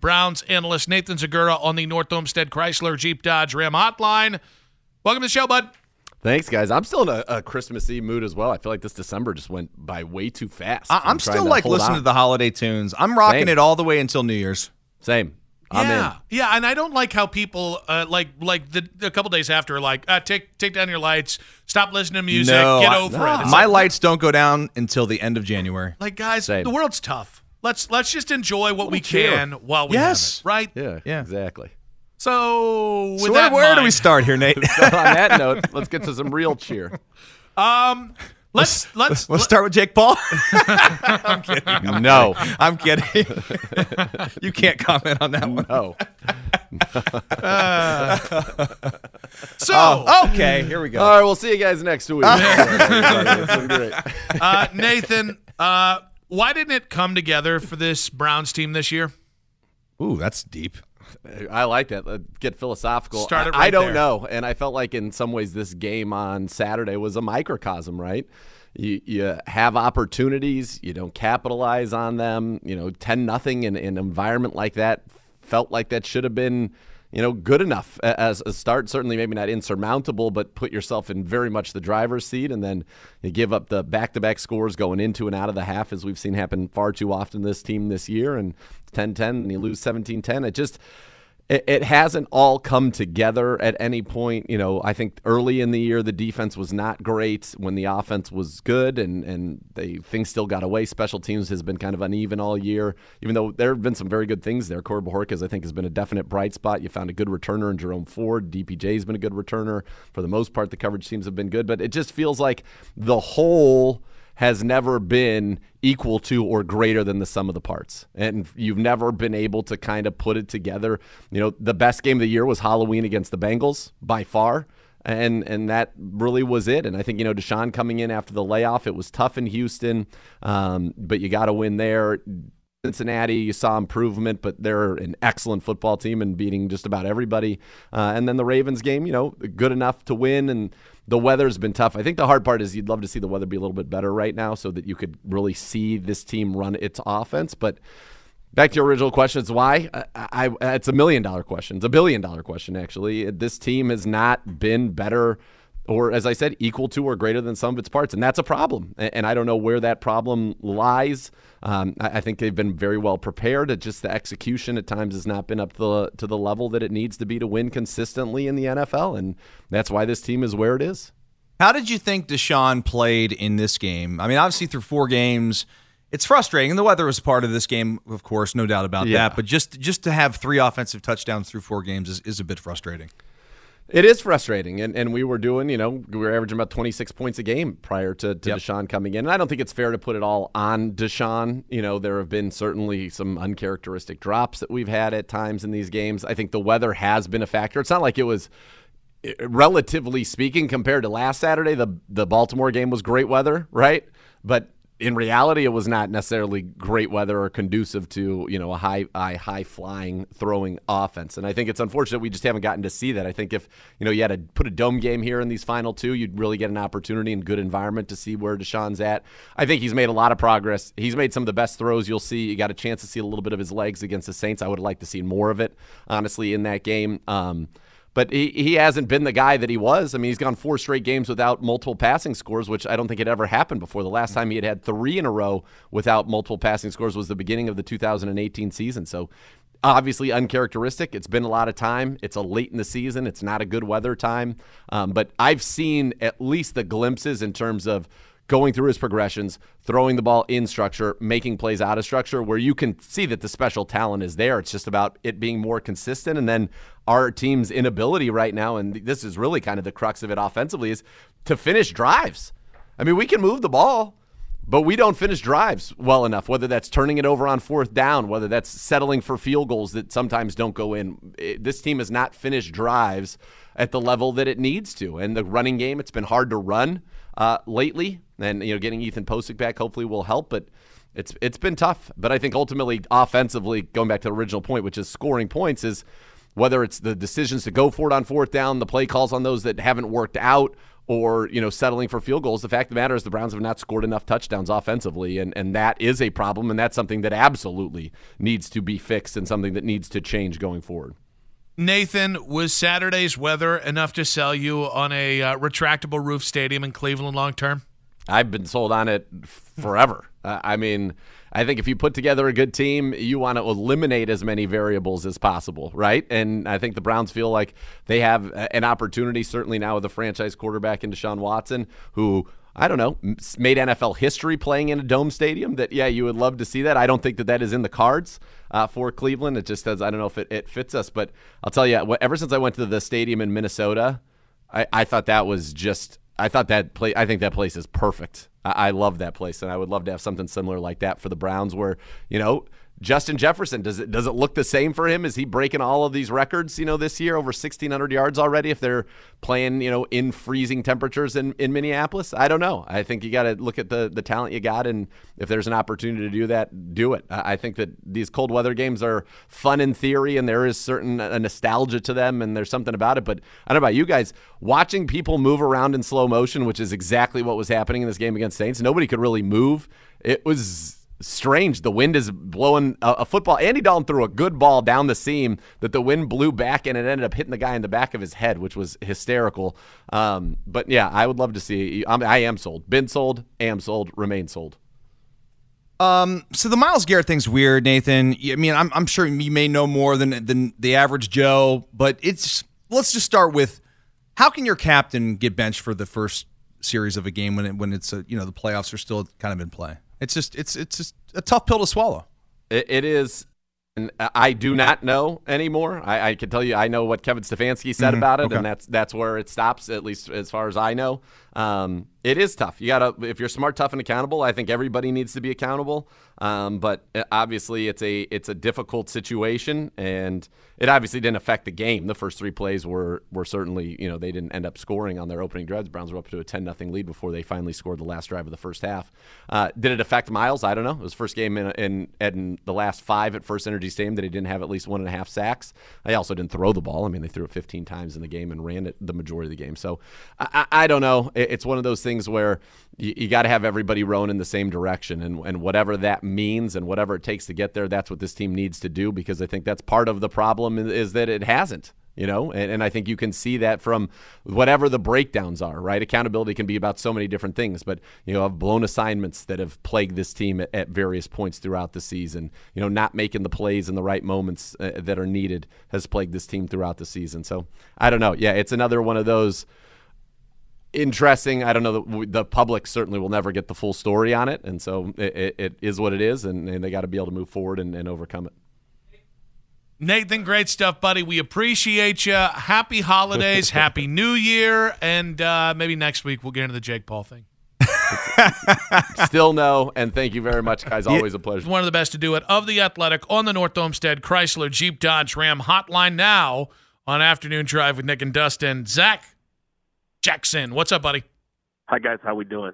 Browns analyst Nathan Zegura on the North Olmsted Chrysler Jeep Dodge Ram hotline. Welcome to the show, bud. Thanks, guys. I'm still in a, a Christmas Eve mood as well. I feel like this December just went by way too fast. I, I'm still like listening to the holiday tunes. I'm rocking Same. it all the way until New Year's. Same. I'm yeah, in. yeah, and I don't like how people uh, like like the a couple days after like uh, take take down your lights, stop listening to music, no, get I- over no. it. It's My like, lights don't go down until the end of January. like guys, Same. the world's tough. Let's let's just enjoy what we cheer. can while we Yes. have it, right? Yeah, Yeah. exactly. So with So that where, in where do we start here, Nate? So on that note, let's get to some real cheer. Um, let's let's Let's start with Jake Paul. I'm kidding. I'm no, I'm kidding. you can't comment on that one. no. so Oh, okay, here we go. All right, we'll see you guys next week. It's been great. uh, Nathan, uh, why didn't it come together for this Browns team this year? Ooh, that's deep. I like that. Let's get philosophical. Start it I, right I don't there. know, and I felt like in some ways this game on Saturday was a microcosm, right? You, you have opportunities, you don't capitalize on them. You know, ten nothing in, in an environment like that felt like that should have been, you know, good enough as a start. Certainly, maybe not insurmountable, but put yourself in very much the driver's seat, and then you give up the back-to-back scores going into and out of the half, as we've seen happen far too often this team this year, and 10-10, and you lose 17-10. It just it, it hasn't all come together at any point. You know, I think early in the year the defense was not great when the offense was good, and and they things still got away. Special teams has been kind of uneven all year, even though there have been some very good things there. Corey Bojorquez, I think, has been a definite bright spot. You found a good returner in Jerome Ford. DPJ has been a good returner for the most part. The coverage teams have been good, but it just feels like the whole has never been equal to or greater than the sum of the parts. And you've never been able to kind of put it together. You know, the best game of the year was Halloween against the Bengals by far. And and that really was it. And I think, you know, Deshaun coming in after the layoff, it was tough in Houston, um, but you got to win there. Cincinnati, you saw improvement, but they're an excellent football team and beating just about everybody. Uh, and then the Ravens game, you know, good enough to win. And the weather's been tough. I think the hard part is you'd love to see the weather be a little bit better right now so that you could really see this team run its offense. But back to your original question, it's why? I, I, it's a million dollar question. It's a billion dollar question, actually. This team has not been better or as I said, equal to or greater than some of its parts, and that's a problem. And I don't know where that problem lies. Um, I think they've been very well prepared. Just the execution at times has not been up to the to the level that it needs to be to win consistently in the NFL, and that's why this team is where it is. How did you think Deshaun played in this game? I mean, obviously through four games, it's frustrating. And the weather was part of this game, of course, no doubt about Yeah. that. But just just to have three offensive touchdowns through four games is, is a bit frustrating. It is frustrating, and, and we were doing, you know, we were averaging about 26 points a game prior to, to Yep. Deshaun coming in. And I don't think it's fair to put it all on Deshaun. You know, there have been certainly some uncharacteristic drops that we've had at times in these games. I think the weather has been a factor. It's not like it was, eh, relatively speaking, compared to last Saturday, the, the Baltimore game was great weather, right? But in reality, it was not necessarily great weather or conducive to you know a high high, high flying throwing offense. And I think it's unfortunate we just haven't gotten to see that. I think if you know you had to put a dome game here in these final two, you'd really get an opportunity and good environment to see where Deshaun's at. I think he's made a lot of progress. He's made some of the best throws you'll see. You got a chance to see a little bit of his legs against the Saints. I would like to see more of it, honestly, in that game. Um, but he, he hasn't been the guy that he was. I mean, he's gone four straight games without multiple passing scores, which I don't think had ever happened before. The last time he had had three in a row without multiple passing scores was the beginning of the 2018 season. So obviously uncharacteristic. It's been a lot of time. It's a late in the season. It's not a good weather time. Um, but I've seen at least the glimpses in terms of going through his progressions, throwing the ball in structure, making plays out of structure, where you can see that the special talent is there. It's just about it being more consistent. And then our team's inability right now, and this is really kind of the crux of it offensively, is to finish drives. I mean, we can move the ball, but we don't finish drives well enough, whether that's turning it over on fourth down, whether that's settling for field goals that sometimes don't go in. This team has not finished drives at the level that it needs to. And the running game, it's been hard to run uh, lately. And, you know, getting Ethan Pocic back hopefully will help. But it's it's been tough. But I think ultimately, offensively, going back to the original point, which is scoring points, is whether it's the decisions to go for it on fourth down, the play calls on those that haven't worked out, or you know settling for field goals. The fact of the matter is the Browns have not scored enough touchdowns offensively, and and that is a problem, and that's something that absolutely needs to be fixed and something that needs to change going forward. Nathan, was Saturday's weather enough to sell you on a uh, retractable roof stadium in Cleveland long term? I've been sold on it forever. Uh, I mean, I think if you put together a good team, you want to eliminate as many variables as possible, right? And I think the Browns feel like they have an opportunity, certainly now with the franchise quarterback in Deshaun Watson, who I don't know, made NFL history playing in a dome stadium. That yeah, you would love to see that. I don't think that that is in the cards uh, for Cleveland. It just says I don't know if it, it fits us, but I'll tell you, ever since I went to the stadium in Minnesota, I, I thought that was just. I thought that place. I think that place is perfect. I, I love that place, and I would love to have something similar like that for the Browns, where you know Justin Jefferson, does it does it look the same for him? Is he breaking all of these records, you know, this year over 1600 yards already if they're playing, you know, in freezing temperatures in, in Minneapolis? I don't know. I think you got to look at the the talent you got and if there's an opportunity to do that, do it. I think that these cold weather games are fun in theory and there is certain a nostalgia to them and there's something about it, but I don't know about you guys, watching people move around in slow motion, which is exactly what was happening in this game against Saints. Nobody could really move. It was strange. The wind is blowing a, a, football. Andy Dalton threw a good ball down the seam that the wind blew back and it ended up hitting the guy in the back of his head, which was hysterical. Um, but yeah, I would love to see. I'm, I am sold. Been sold. Am sold. Remain sold. Um, so the Myles Garrett thing's weird, Nathan. I mean, I'm, I'm sure you may know more than than the average Joe, but it's let's just start with how can your captain get benched for the first series of a game when it when it's a, you know the playoffs are still kind of in play? It's just it's it's just a tough pill to swallow. it, it is. And I do not know anymore. I, I, can tell you, I know what Kevin Stefanski said mm-hmm. about it, okay. and that's that's where it stops, at least as far as I know. Um, it is tough. You gotta, if you're smart, tough, and accountable. I think everybody needs to be accountable. Um, but uh, obviously, it's a it's a difficult situation, and it obviously didn't affect the game. The first three plays were were certainly, you know, they didn't end up scoring on their opening drives. Browns were up to a ten nothing lead before they finally scored the last drive of the first half. Uh, did it affect Myles? I don't know. It was first game in, in in the last five at First Energy Stadium that he didn't have at least one and a half sacks. They also didn't throw the ball. I mean, they threw it 15 times in the game and ran it the majority of the game. So I, I, I don't know. It's one of those things where you, you got to have everybody rowing in the same direction, and and whatever that means and whatever it takes to get there, that's what this team needs to do because I think that's part of the problem is that it hasn't you know? And, and, i think you can see that from whatever the breakdowns are right? Accountability can be about so many different things but you know i've blown assignments that have plagued this team at, at, various points throughout the season. You know not making the plays in the right moments uh, that are needed has plagued this team throughout the season. So i don't know. Yeah it's another one of those interesting. I don't know. The, the, public certainly will never get the full story on it, and so it, it is what it is, and, and they got to be able to move forward and, and, overcome it. Nathan, great stuff, buddy. We appreciate you. Happy holidays, happy New Year, and uh, maybe next week we'll get into the Jake Paul thing. Still no, and thank you very much, guys. Always a pleasure. One of the best to do it of the Athletic on the North Olmsted Chrysler Jeep Dodge Ram hotline now on Afternoon Drive with Nick and Dustin. Zach, Jackson. What's up, buddy? Hi guys, how we doing?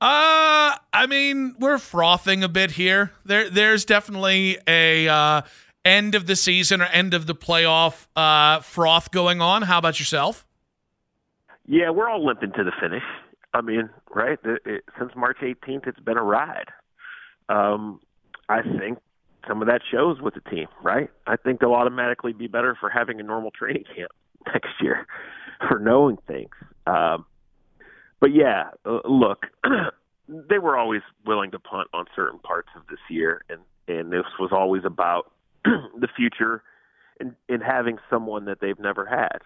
Uh, I mean, we're frothing a bit here. There, there's definitely a uh, end of the season or end of the playoff uh, froth going on. How about yourself? Yeah, we're all limping to the finish. I mean, right? It, it, since March 18th, it's been a ride. Um, I think some of that shows with the team, right? I think they'll automatically be better for having a normal training camp next year, for knowing things. Um, but yeah, uh, look, they were always willing to punt on certain parts of this year, and and this was always about the future and, and having someone that they've never had.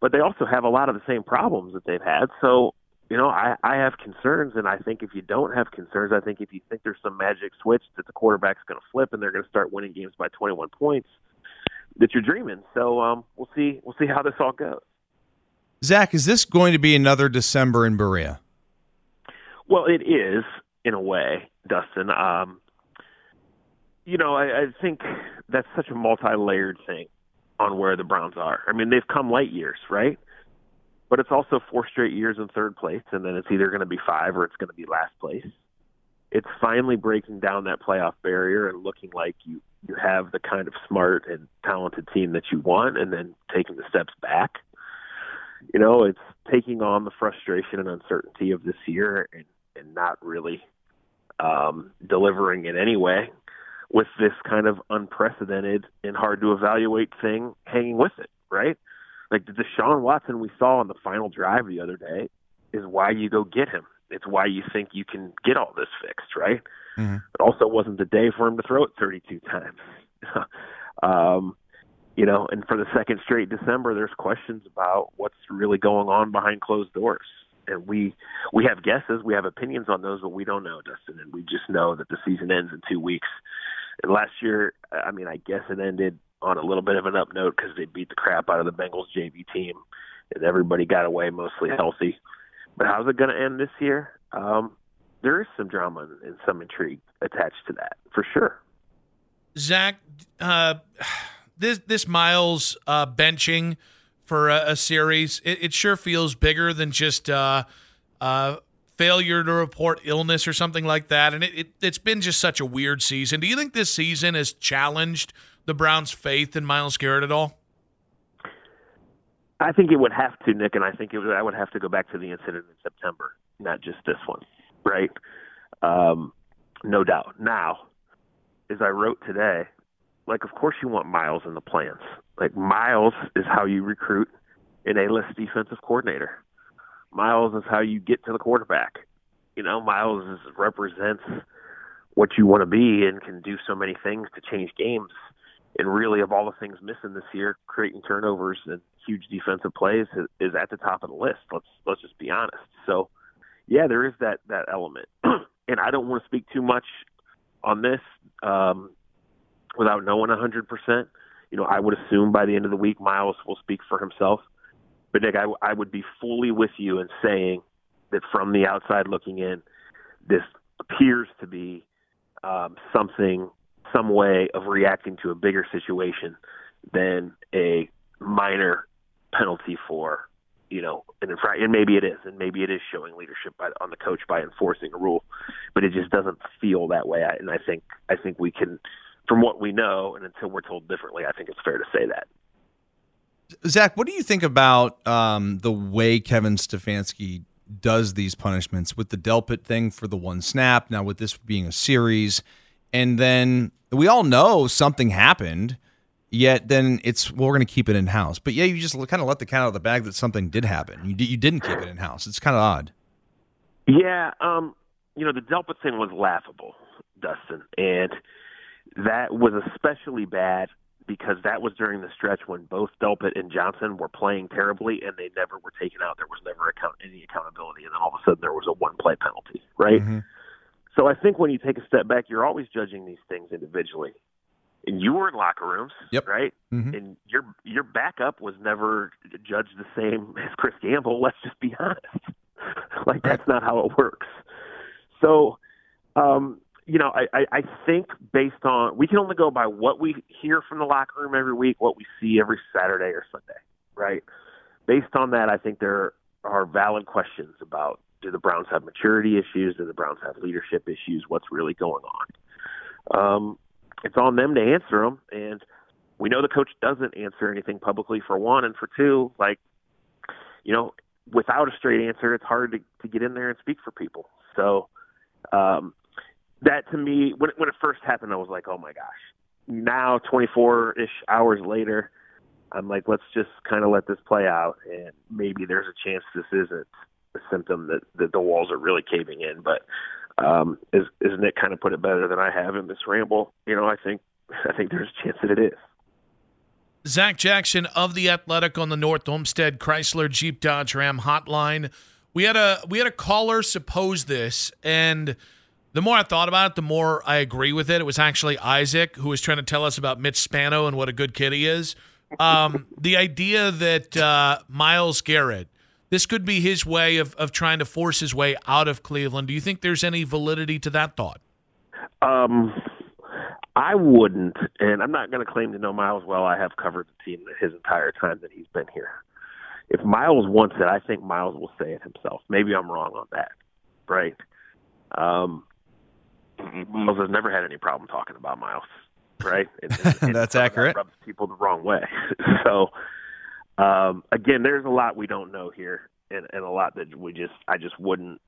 But they also have a lot of the same problems that they've had. So, you know, I, I have concerns, and I think if you don't have concerns, I think if you think there's some magic switch that the quarterback's going to flip and they're going to start winning games by 21 points, that you're dreaming. So um, we'll see. We'll see how this all goes. Zach, is this going to be another December in Berea? Well, it is in a way, Dustin. Um, you know, I, I think that's such a multi-layered thing on where the Browns are. I mean, they've come light years, right? But it's also four straight years in third place, and then it's either going to be five or it's going to be last place. It's finally breaking down that playoff barrier and looking like you you have the kind of smart and talented team that you want, and then taking the steps back. You know, it's taking on the frustration and uncertainty of this year and, and not really um, delivering in any way with this kind of unprecedented and hard to evaluate thing hanging with it, right? Like the Deshaun Watson we saw on the final drive the other day is why you go get him. It's why you think you can get all this fixed, right? Mm-hmm. It also wasn't the day for him to throw it 32 times. um, you know, and for the second straight December, there's questions about what's really going on behind closed doors. And we we have guesses, we have opinions on those, but we don't know, Dustin. And we just know that the season ends in two weeks. And last year, I mean, I guess it ended on a little bit of an up note because they beat the crap out of the Bengals JV team, and everybody got away mostly healthy. But how's it going to end this year? Um, there is some drama and some intrigue attached to that, for sure. Zach, uh, this this Myles uh, benching for a, a series, it, it, sure feels bigger than just uh, uh, failure to report illness or something like that. And it, it, it's been just such a weird season. Do you think this season has challenged the Browns' faith in Myles Garrett at all? I think it would have to, Nick, and I think it would, I would have to go back to the incident in September, not just this one, right? Um, no doubt. Now, as I wrote today, like, of course you want Myles in the plans. Like, Myles is how you recruit an A-list defensive coordinator. Myles is how you get to the quarterback. You know, Myles is, represents what you want to be and can do so many things to change games. And really, of all the things missing this year, creating turnovers and huge defensive plays is, at the top of the list. Let's let's just be honest. So, yeah, there is that that element. and I don't want to speak too much on this. Um, without knowing 100%. You know, I would assume by the end of the week, Myles will speak for himself. But Nick, I, I would be fully with you in saying that from the outside looking in, this appears to be um, something, some way of reacting to a bigger situation than a minor penalty for, you know, an infraction. And maybe it is, and maybe it is showing leadership by, on the coach by enforcing a rule, but it just doesn't feel that way. I, and I think I think we can from what we know, and until we're told differently, I think it's fair to say that. Zach, what do you think about um, the way Kevin Stefanski does these punishments with the Delpit thing for the one snap, now with this being a series, and then we all know something happened, yet then it's well, we're going to keep it in house. But yeah, you just kind of let the cat out of the bag that something did happen. You, you didn't keep it in house. It's kind of odd. Yeah, um, you know the Delpit thing was laughable, Dustin, and that was especially bad because that was during the stretch when both Delpit and Johnson were playing terribly and they never were taken out. There was never account- any accountability, and then all of a sudden there was a one play penalty, right? Mm-hmm. So I think when you take a step back, you're always judging these things individually. And you were in locker rooms, yep. right? Mm-hmm. And your your backup was never judged the same as Chris Gamble. Let's just be honest. like that's not how it works. So um, you know, I, I, think based on we can only go by what we hear from the locker room every week, what we see every Saturday or Sunday, right? Based on that, I think there are valid questions about Do the Browns have maturity issues? Do the Browns have leadership issues? What's really going on? Um, it's on them to answer them, and we know the coach doesn't answer anything publicly for one, and for two, like you know, without a straight answer, it's hard to, to get in there and speak for people. So um, that to me, when it, when it first happened, I was like, oh my gosh. Now, 24 ish hours later, I'm like, let's just kind of let this play out, and maybe there's a chance this isn't a symptom that, that the walls are really caving in. But um, as, Nick kind of put it better than I have in this ramble, you know, I think I think there's a chance that it is. Zach Jackson of the Athletic on the North Olmsted Chrysler Jeep Dodge Ram hotline. We had a we had a caller suppose this, and the more I thought about it, the more I agree with it. It was actually Isaac who was trying to tell us about Mitch Spano and what a good kid he is. Um, the idea that uh, Myles Garrett, this could be his way of, of trying to force his way out of Cleveland. Do you think there's any validity to that thought? Um, I wouldn't, and I'm not going to claim to know Myles well. I have covered the team his entire time that he's been here. If Myles wants it, I think Myles will say it himself. Maybe I'm wrong on that, right? Um, Myles has never had any problem talking about Myles, right? It, it, That's accurate. That rubs people the wrong way. so, um, again, there's a lot we don't know here, and, and a lot that we just I just wouldn't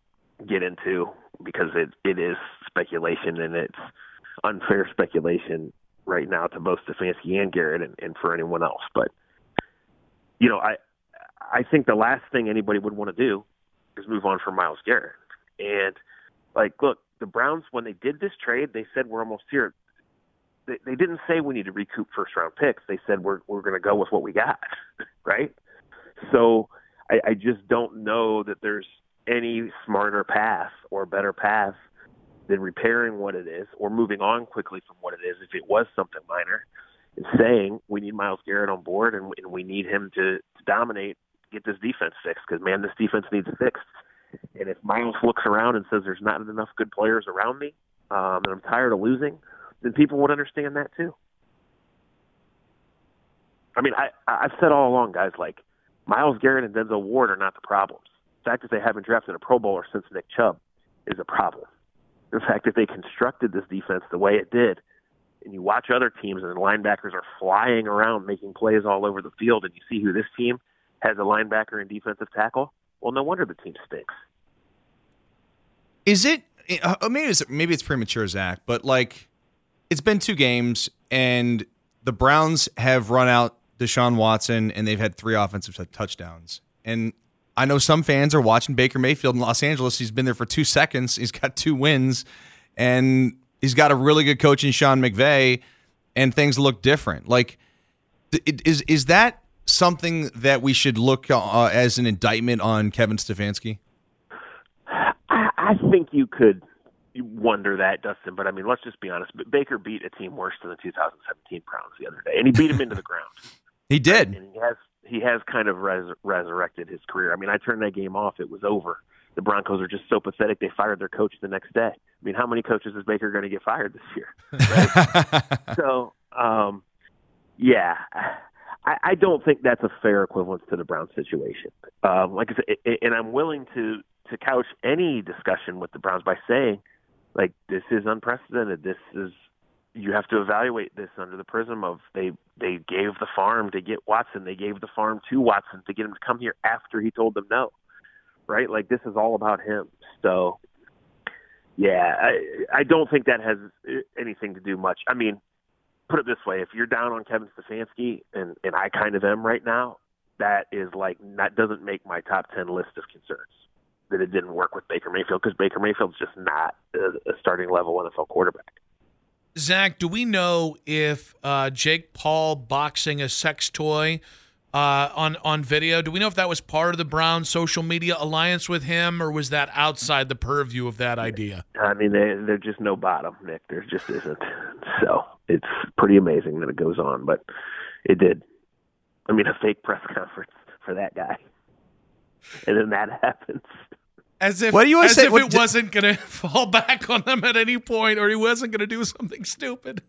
get into because it it is speculation and it's unfair speculation right now to both Stefanski and Garrett and, and for anyone else. But you know, I I think the last thing anybody would want to do is move on from Myles Garrett. And like, look, the Browns when they did this trade, they said we're almost here. They, they didn't say we need to recoup first round picks. They said we're we're going to go with what we got, right? So I, I just don't know that there's any smarter path or better path than repairing what it is or moving on quickly from what it is if it was something minor and saying we need Myles Garrett on board and, and we need him to, to dominate, get this defense fixed because man, this defense needs fixed. And if Myles looks around and says there's not enough good players around me, um, and I'm tired of losing, then people would understand that too. I mean, I I've said all along, guys, like Myles Garrett and Denzel Ward are not the problems. The fact that they haven't drafted a Pro Bowler since Nick Chubb is a problem the fact that they constructed this defense the way it did, and you watch other teams and the linebackers are flying around making plays all over the field, and you see who this team has a linebacker and defensive tackle. Well, no wonder the team stinks. Is it? Uh, maybe it's maybe it's premature, Zach, but like it's been two games and the Browns have run out Deshaun Watson and they've had three offensive touchdowns. And I know some fans are watching Baker Mayfield in Los Angeles. He's been there for two seconds. He's got two wins, and he's got a really good coach in Sean McVay, and things look different. Like, is is that something that we should look uh, as an indictment on Kevin Stefanski? I, I think you could wonder that, Dustin. But I mean, let's just be honest. Baker beat a team worse than the 2017 Browns the other day, and he beat them into the ground. He did. And he has he has kind of res- resurrected his career. I mean, I turned that game off; it was over. The Broncos are just so pathetic. They fired their coach the next day. I mean, how many coaches is Baker going to get fired this year? Right? so, um, yeah, I, I don't think that's a fair equivalence to the Brown situation. Um, like I said, and I'm willing to to couch any discussion with the Browns by saying, like, this is unprecedented. This is you have to evaluate this under the prism of they they gave the farm to get Watson, they gave the farm to Watson to get him to come here after he told them no. Right? Like this is all about him. So yeah, I I don't think that has anything to do much. I mean, put it this way, if you're down on Kevin Stefanski and and I kind of am right now, that is like that doesn't make my top 10 list of concerns that it didn't work with Baker Mayfield because Baker Mayfield's just not a, a starting level NFL quarterback. Zach, do we know if uh, Jake Paul boxing a sex toy uh, on on video? Do we know if that was part of the Brown social media alliance with him, or was that outside the purview of that idea? I mean, they, there's just no bottom, Nick. There just isn't. So it's pretty amazing that it goes on, but it did. I mean, a fake press conference for that guy, and then that happens. As if, what do you as say? if what, it wasn't going to fall back on them at any point, or he wasn't going to do something stupid.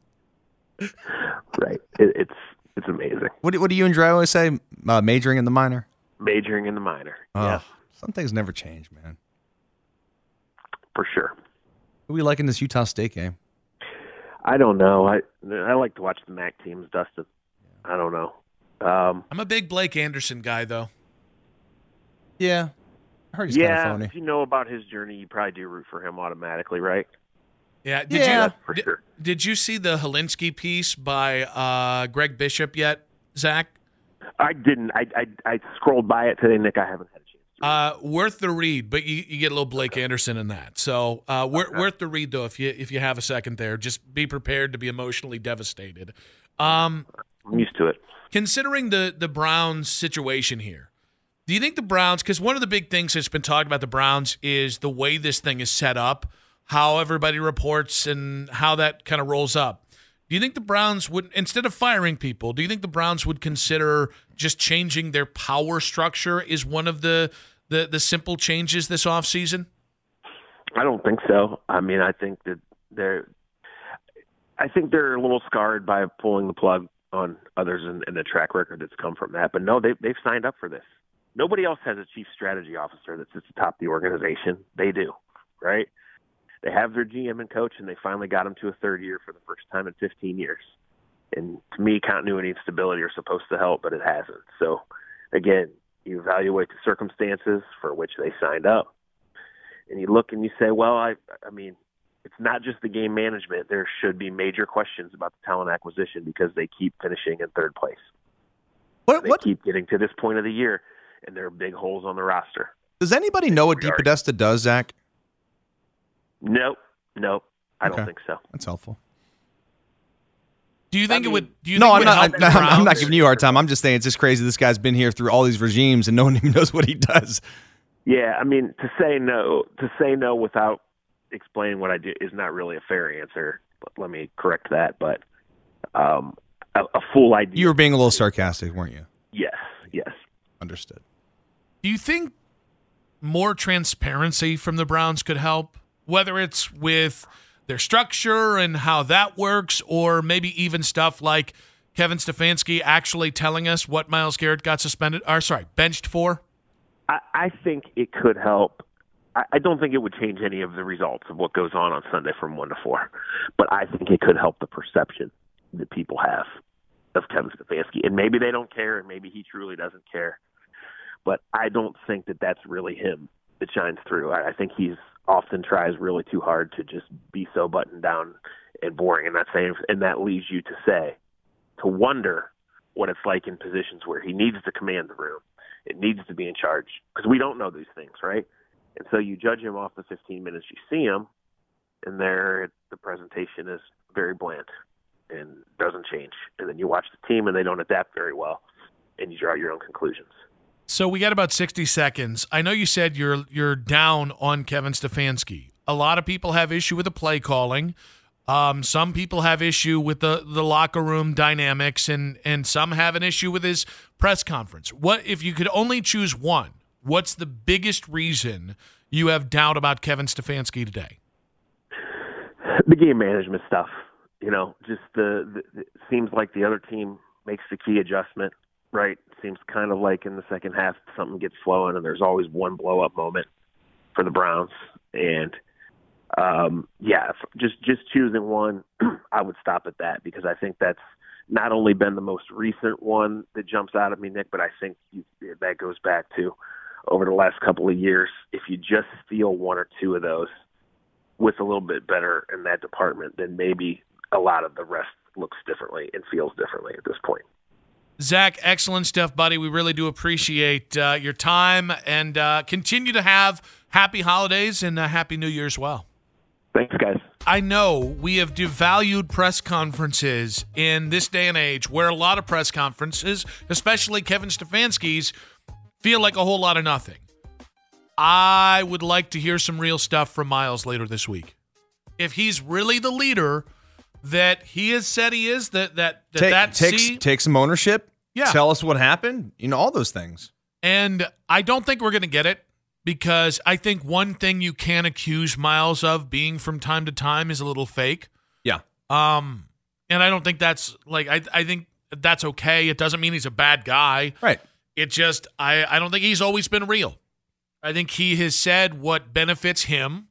Right. It, it's it's amazing. What do, what do you and Dre always say? Uh, majoring in the minor. Majoring in the minor. Oh, yes. Some things never change, man. for sure. Who we like in this Utah State game? I don't know. I I like to watch the MAC teams, Dustin. I don't know. Um, I'm a big Blake Anderson guy, though. Yeah, I heard he's yeah, kind of phony. if you know about his journey, you probably do root for him automatically, right? Yeah. Did Yeah. you for did, sure. did you see the Helinski piece by uh, Greg Bishop yet, Zach? I didn't. I, I I scrolled by it today, Nick. I haven't had a chance. to. Uh, worth the read, but you, you get a little Blake Anderson in that. So uh, wor- worth the read though if you if you have a second there. Just be prepared to be emotionally devastated. Um, I'm used to it. considering the the Browns situation here, do you think the Browns? Because one of the big things that's been talked about the Browns is the way this thing is set up, how everybody reports, and how that kind of rolls up. Do you think the Browns would, instead of firing people, do you think the Browns would consider just changing their power structure? Is one of the the, the simple changes this offseason? I don't think so. I mean, I think that they're. I think they're a little scarred by pulling the plug on others and, and the track record that's come from that. But no, they they've signed up for this. Nobody else has a chief strategy officer that sits atop the organization. They do, right? They have their GM and coach, and they finally got him to a third year for the first time in 15 years. And to me, continuity and stability are supposed to help, but it hasn't. So, again, you evaluate the circumstances for which they signed up, and you look and you say, well, I, I mean, it's not just the game management. There should be major questions about the talent acquisition because they keep finishing in third place. What They what keep getting to this point of the year, and there are big holes on the roster. does anybody know what We are- DePodesta does, Zach? Nope, nope, I Okay. don't think so. That's helpful. Do you think I it would? Do you no, think I'm it would not. I'm, I'm not giving you a hard time. I'm just saying it's just crazy. This guy's been here through all these regimes, and no one even knows what he does. Yeah, I mean, to say no, to say no without explaining what I do is not really a fair answer. But let me correct that. But um, a, a full idea. You were being a little sarcastic, weren't you? yes, yes. Understood. Do you think more transparency from the Browns could help? Whether it's with their structure and how that works, or maybe even stuff like Kevin Stefanski actually telling us what Myles Garrett got suspended, or sorry, benched for? I, I think it could help. I, don't think it would change any of the results of what goes on on Sunday from one to four, but I think it could help the perception that people have of Kevin Stefanski. And maybe they don't care, and maybe he truly doesn't care. But I don't think that that's really him that shines through. I think he's often tries really too hard to just be so buttoned down and boring. And that saying, and that leads you to say, to wonder what it's like in positions where he needs to command the room it needs to be in charge because we don't know these things, right? And so you judge him off the 15 minutes you see him, and there the presentation is very bland and doesn't change. And then you watch the team, and they don't adapt very well, and you draw your own conclusions. So we got about 60 seconds. I know you said you're you're down on Kevin Stefanski. A lot of people have issue with the play calling. Um, some people have issue with the, the locker room dynamics, and and some have an issue with his press conference. What if you could only choose one? What's the biggest reason you have doubt about Kevin Stefanski today? The game management stuff, you know, just the, the seems like the other team makes the key adjustment, right? Seems kind of like in the second half something gets flowing, and there's always one blow up moment for the Browns, and um, yeah, just just choosing one, I would stop at that because I think that's not only been the most recent one that jumps out at me, Nick, but I think you, that goes back to over the last couple of years. If you just steal one or two of those with a little bit better in that department, then maybe a lot of the rest looks differently and feels differently at this point. Zach, excellent stuff, buddy. We really do appreciate uh, your time and uh, continue to have happy holidays and a happy New Year as well. Thanks, guys. I know we have devalued press conferences in this day and age where a lot of press conferences, especially Kevin Stefanski's, feel like a whole lot of nothing. I would like to hear some real stuff from Myles later this week. If he's really the leader that he has said he is, that that that, Take, that take, C- take some ownership. Yeah. Tell us what happened. You know all those things. And I don't think we're going to get it because I think one thing you can accuse Myles of being from time to time is a little fake. Yeah. Um, and I don't think that's like I I think that's okay. It doesn't mean he's a bad guy. Right. It just I I don't think he's always been real. I think he has said what benefits him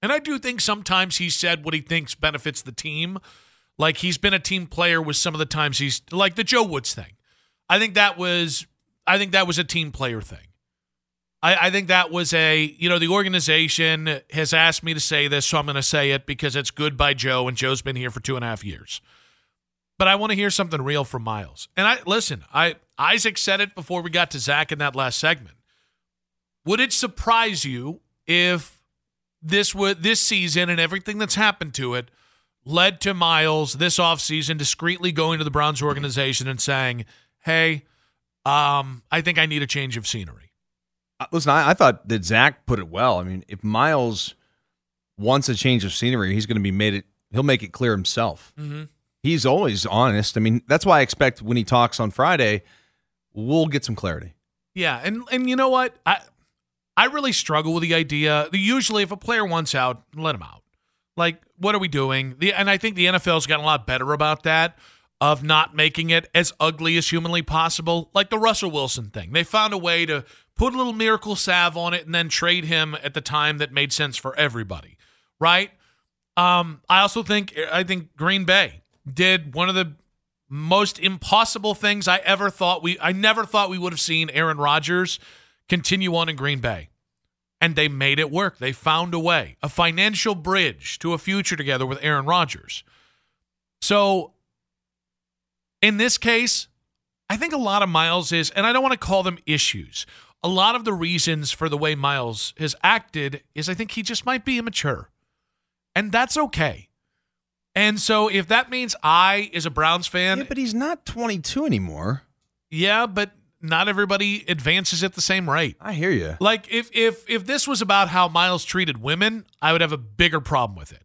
And I do think sometimes he said what he thinks benefits the team. Like he's been a team player with some of the times he's like the Joe Woods thing. I think that was I think that was a team player thing. I, I think that was a you know the organization has asked me to say this, so I'm going to say it because it's good by Joe, and Joe's been here for two and a half years. But I want to hear something real from Myles. And I listen. I Isaac said it before we got to Zach in that last segment. Would it surprise you if this would this season and everything that's happened to it led to Myles this offseason discreetly going to the Browns organization and saying, "Hey, um, I think I need a change of scenery." Uh, Listen, I, I thought that Zach put it well. I mean, if Myles wants a change of scenery, he's going to be made it. He'll make it clear himself. Mm-hmm. He's always honest. I mean, that's why I expect when he talks on Friday, we'll get some clarity. Yeah, and and you know what? I I really struggle with the idea. Usually, if a player wants out, let him out. Like, what are we doing? The and I think the NFL's gotten a lot better about that of not making it as ugly as humanly possible. Like the Russell Wilson thing, they found a way to put a little miracle salve on it and then trade him at the time that made sense for everybody, right? Um, I also think I think Green Bay did one of the most impossible things I ever thought we I never thought we would have seen Aaron Rodgers continue on in Green Bay. And they made it work. They found a way, a financial bridge to a future together with Aaron Rodgers. So in this case, I think a lot of Myles is, and I don't want to call them issues. A lot of the reasons for the way Myles has acted is I think he just might be immature. And that's okay. And so if that means I, as a Browns fan, yeah, but he's not 22 anymore. yeah, but not everybody advances at the same rate. I hear you. Like if if if this was about how Myles treated women, I would have a bigger problem with it.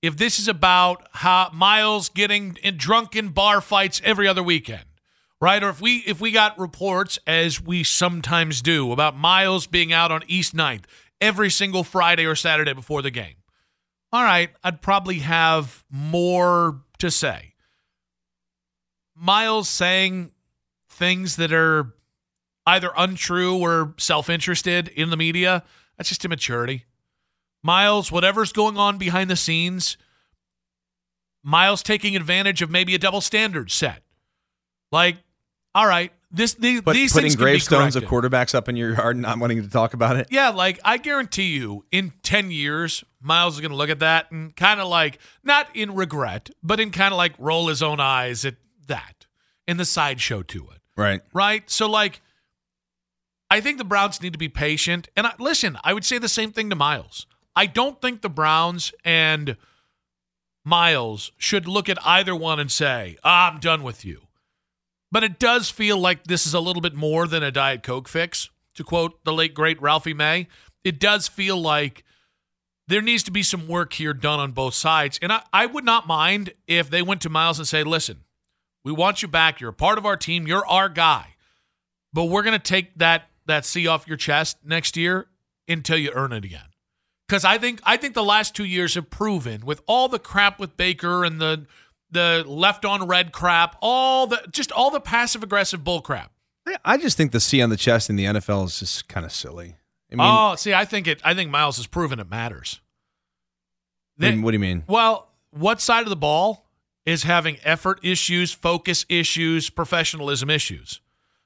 If this is about how Myles getting in drunken bar fights every other weekend, right? Or if we if we got reports as we sometimes do about Myles being out on East 9th every single Friday or Saturday before the game. All right, I'd probably have more to say. Myles saying things that are either untrue or self interested in the media, that's just immaturity. Myles, whatever's going on behind the scenes, Myles taking advantage of maybe a double standard set. Like, all right, this these, But these putting things can be gravestones of quarterbacks up in your yard and not wanting to talk about it. Yeah, like I guarantee you, in 10 years, Myles is going to look at that and kind of like, not in regret, but in kind of like roll his own eyes at that in the sideshow to it. Right. Right? So, like, I think the Browns need to be patient. And I, listen, I would say the same thing to Myles. I don't think the Browns and Myles should look at either one and say, ah, I'm done with you. But it does feel like this is a little bit more than a Diet Coke fix, to quote the late, great Ralphie May. It does feel like there needs to be some work here done on both sides. And I, I would not mind if they went to Myles and say, listen, we want you back. You're a part of our team. You're our guy. But we're going to take that that C off your chest next year until you earn it again. Because I think I think the last two years have proven with all the crap with Baker and the the left on red crap, all the just all the passive aggressive bull crap. I just think the C on the chest in the NFL is just kind of silly. I mean, oh, see, I think it. I think Myles has proven it matters. Mean, what do you mean? Well, what side of the ball is having effort issues, focus issues, professionalism issues?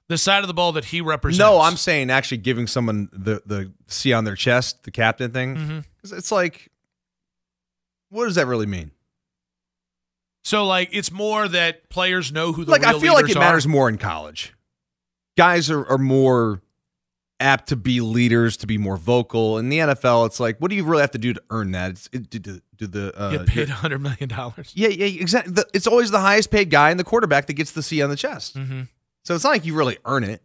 The side of the ball that he represents. No, I'm saying actually giving someone the the C on their chest, the captain thing. Mm-hmm. It's like, what does that really mean? So, like, it's more that players know who the like, I feel like it matters more in college. Guys are, are more apt to be leaders, to be more vocal. In the NFL, it's like, what do you really have to do to earn that? It's, it, do, do, do the uh, Get paid hundred million dollars. Yeah, yeah, exactly. The, it's always the highest paid guy and the quarterback that gets the C on the chest. Mm-hmm. So it's not like you really earn it.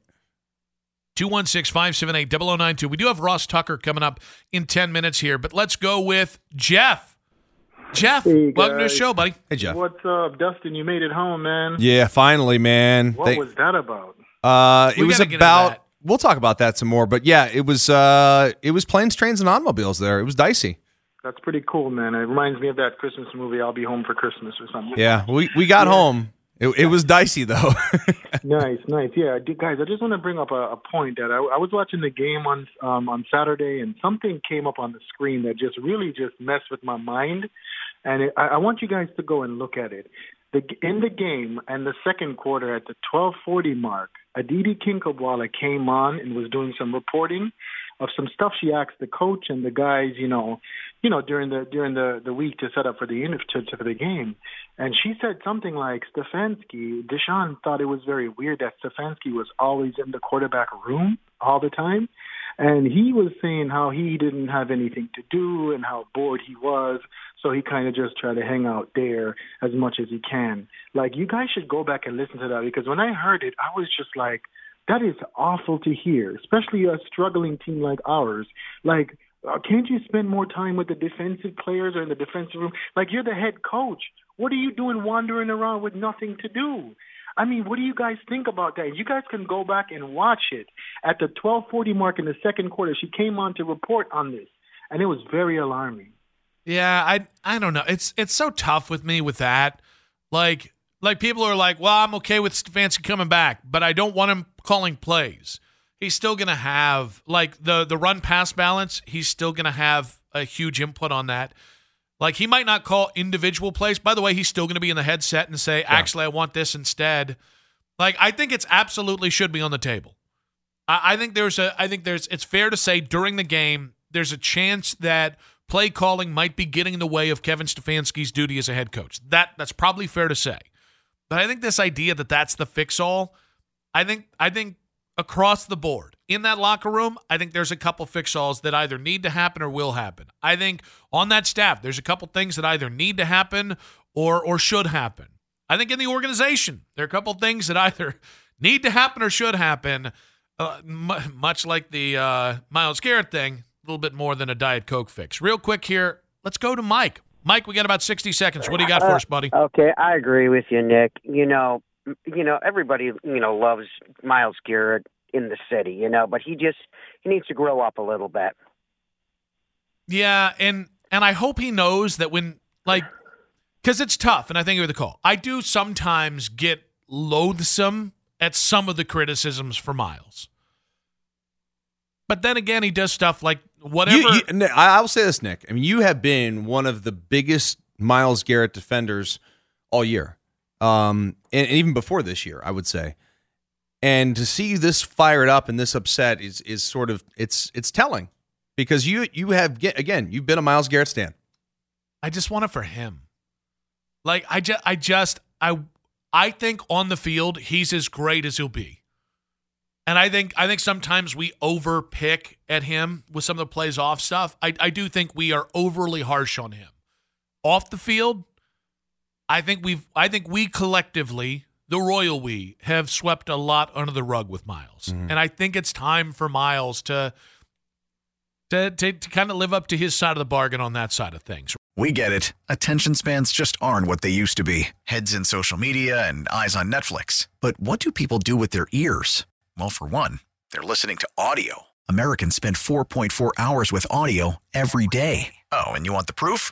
216 578 0092. We do have Ross Tucker coming up in 10 minutes here, but let's go with Jeff. Jeff, Hey, welcome to the show, buddy. Hey, Jeff. What's up, Dustin? You made it home, man. Yeah, finally, man. What They- was that about? Uh, it We was gotta get into about. We'll talk about that some more, but yeah, it was. Uh, it was planes, trains, and automobiles. There, it was dicey. That's pretty cool, man. It reminds me of that Christmas movie, I'll Be Home for Christmas or something. Yeah, we we got Yeah. home. It, it was dicey though. nice, nice. Yeah, guys, I just want to bring up a, a point that I, I was watching the game on um, on Saturday, and something came up on the screen that just really just messed with my mind, and it, I, I want you guys to go and look at it. The, in the game and the second quarter at the 12:40 mark, Aditi Kinkhabwala came on and was doing some reporting of some stuff she asked the coach and the guys, you know, you know, during the during the the week to set up for the to, for the game. And she said something like Stefanski, Deshaun thought it was very weird that Stefanski was always in the quarterback room all the time. And he was saying how he didn't have anything to do and how bored he was. So he kind of just tried to hang out there as much as he can. Like, you guys should go back and listen to that because when I heard it, I was just like, that is awful to hear, especially a struggling team like ours. Like, uh, can't you spend more time with the defensive players or in the defensive room? Like, you're the head coach. What are you doing wandering around with nothing to do? I mean, what do you guys think about that? You guys can go back and watch it. At the 12:40 mark in the second quarter, she came on to report on this, and it was very alarming. Yeah, I I don't know. It's it's so tough with me with that. Like like people are like, well, I'm okay with Stefanski coming back, but I don't want him calling plays. He's still going to have like the the run pass balance. He's still going to have a huge input on that. Like he might not call individual plays. By the way, he's still going to be in the headset and say, yeah. "Actually, I want this instead." Like I think it's absolutely should be on the table. I, I think there's a. I think there's. It's fair to say during the game there's a chance that play calling might be getting in the way of Kevin Stefanski's duty as a head coach. That that's probably fair to say. But I think this idea that that's the fix all, I think I think across the board in that locker room, I think there's a couple fix alls that either need to happen or will happen. I think on that staff, there's a couple things that either need to happen or or should happen. I think in the organization, there are a couple things that either need to happen or should happen. Uh, m- much like the uh, Myles Garrett thing, a little bit more than a Diet Coke fix. Real quick here, let's go to Mike. Mike, we got about 60 seconds. What do you got uh, for us, buddy? Okay, I agree with you, Nick. You know, you know, everybody, you know, loves Myles Garrett in the city, you know, but he just he needs to grow up a little bit. Yeah, and and I hope he knows that when like cuz it's tough and I think you're the call. I do sometimes get loathsome at some of the criticisms for Myles, But then again, he does stuff like whatever. You, you, I will say this, Nick. I mean, you have been one of the biggest Myles Garrett defenders all year, um, and, and, even before this year, I would say. And to see this fired up and this upset is is sort of it's it's telling because you you have again you've been a Myles Garrett stand. I just want it for him. Like I just I just I I think on the field he's as great as he'll be. And I think I think sometimes we overpick at him with some of the plays off stuff. I, I do think we are overly harsh on him. Off the field, I think we've I think we collectively, the royal we, have swept a lot under the rug with Myles. Mm-hmm. And I think it's time for Myles to to, to, to kind of live up to his side of the bargain on that side of things. We get it. Attention spans just aren't what they used to be. Heads in social media and eyes on Netflix. But what do people do with their ears? Well, for one, they're listening to audio. Americans spend 4.4 hours with audio every day. Oh, and you want the proof?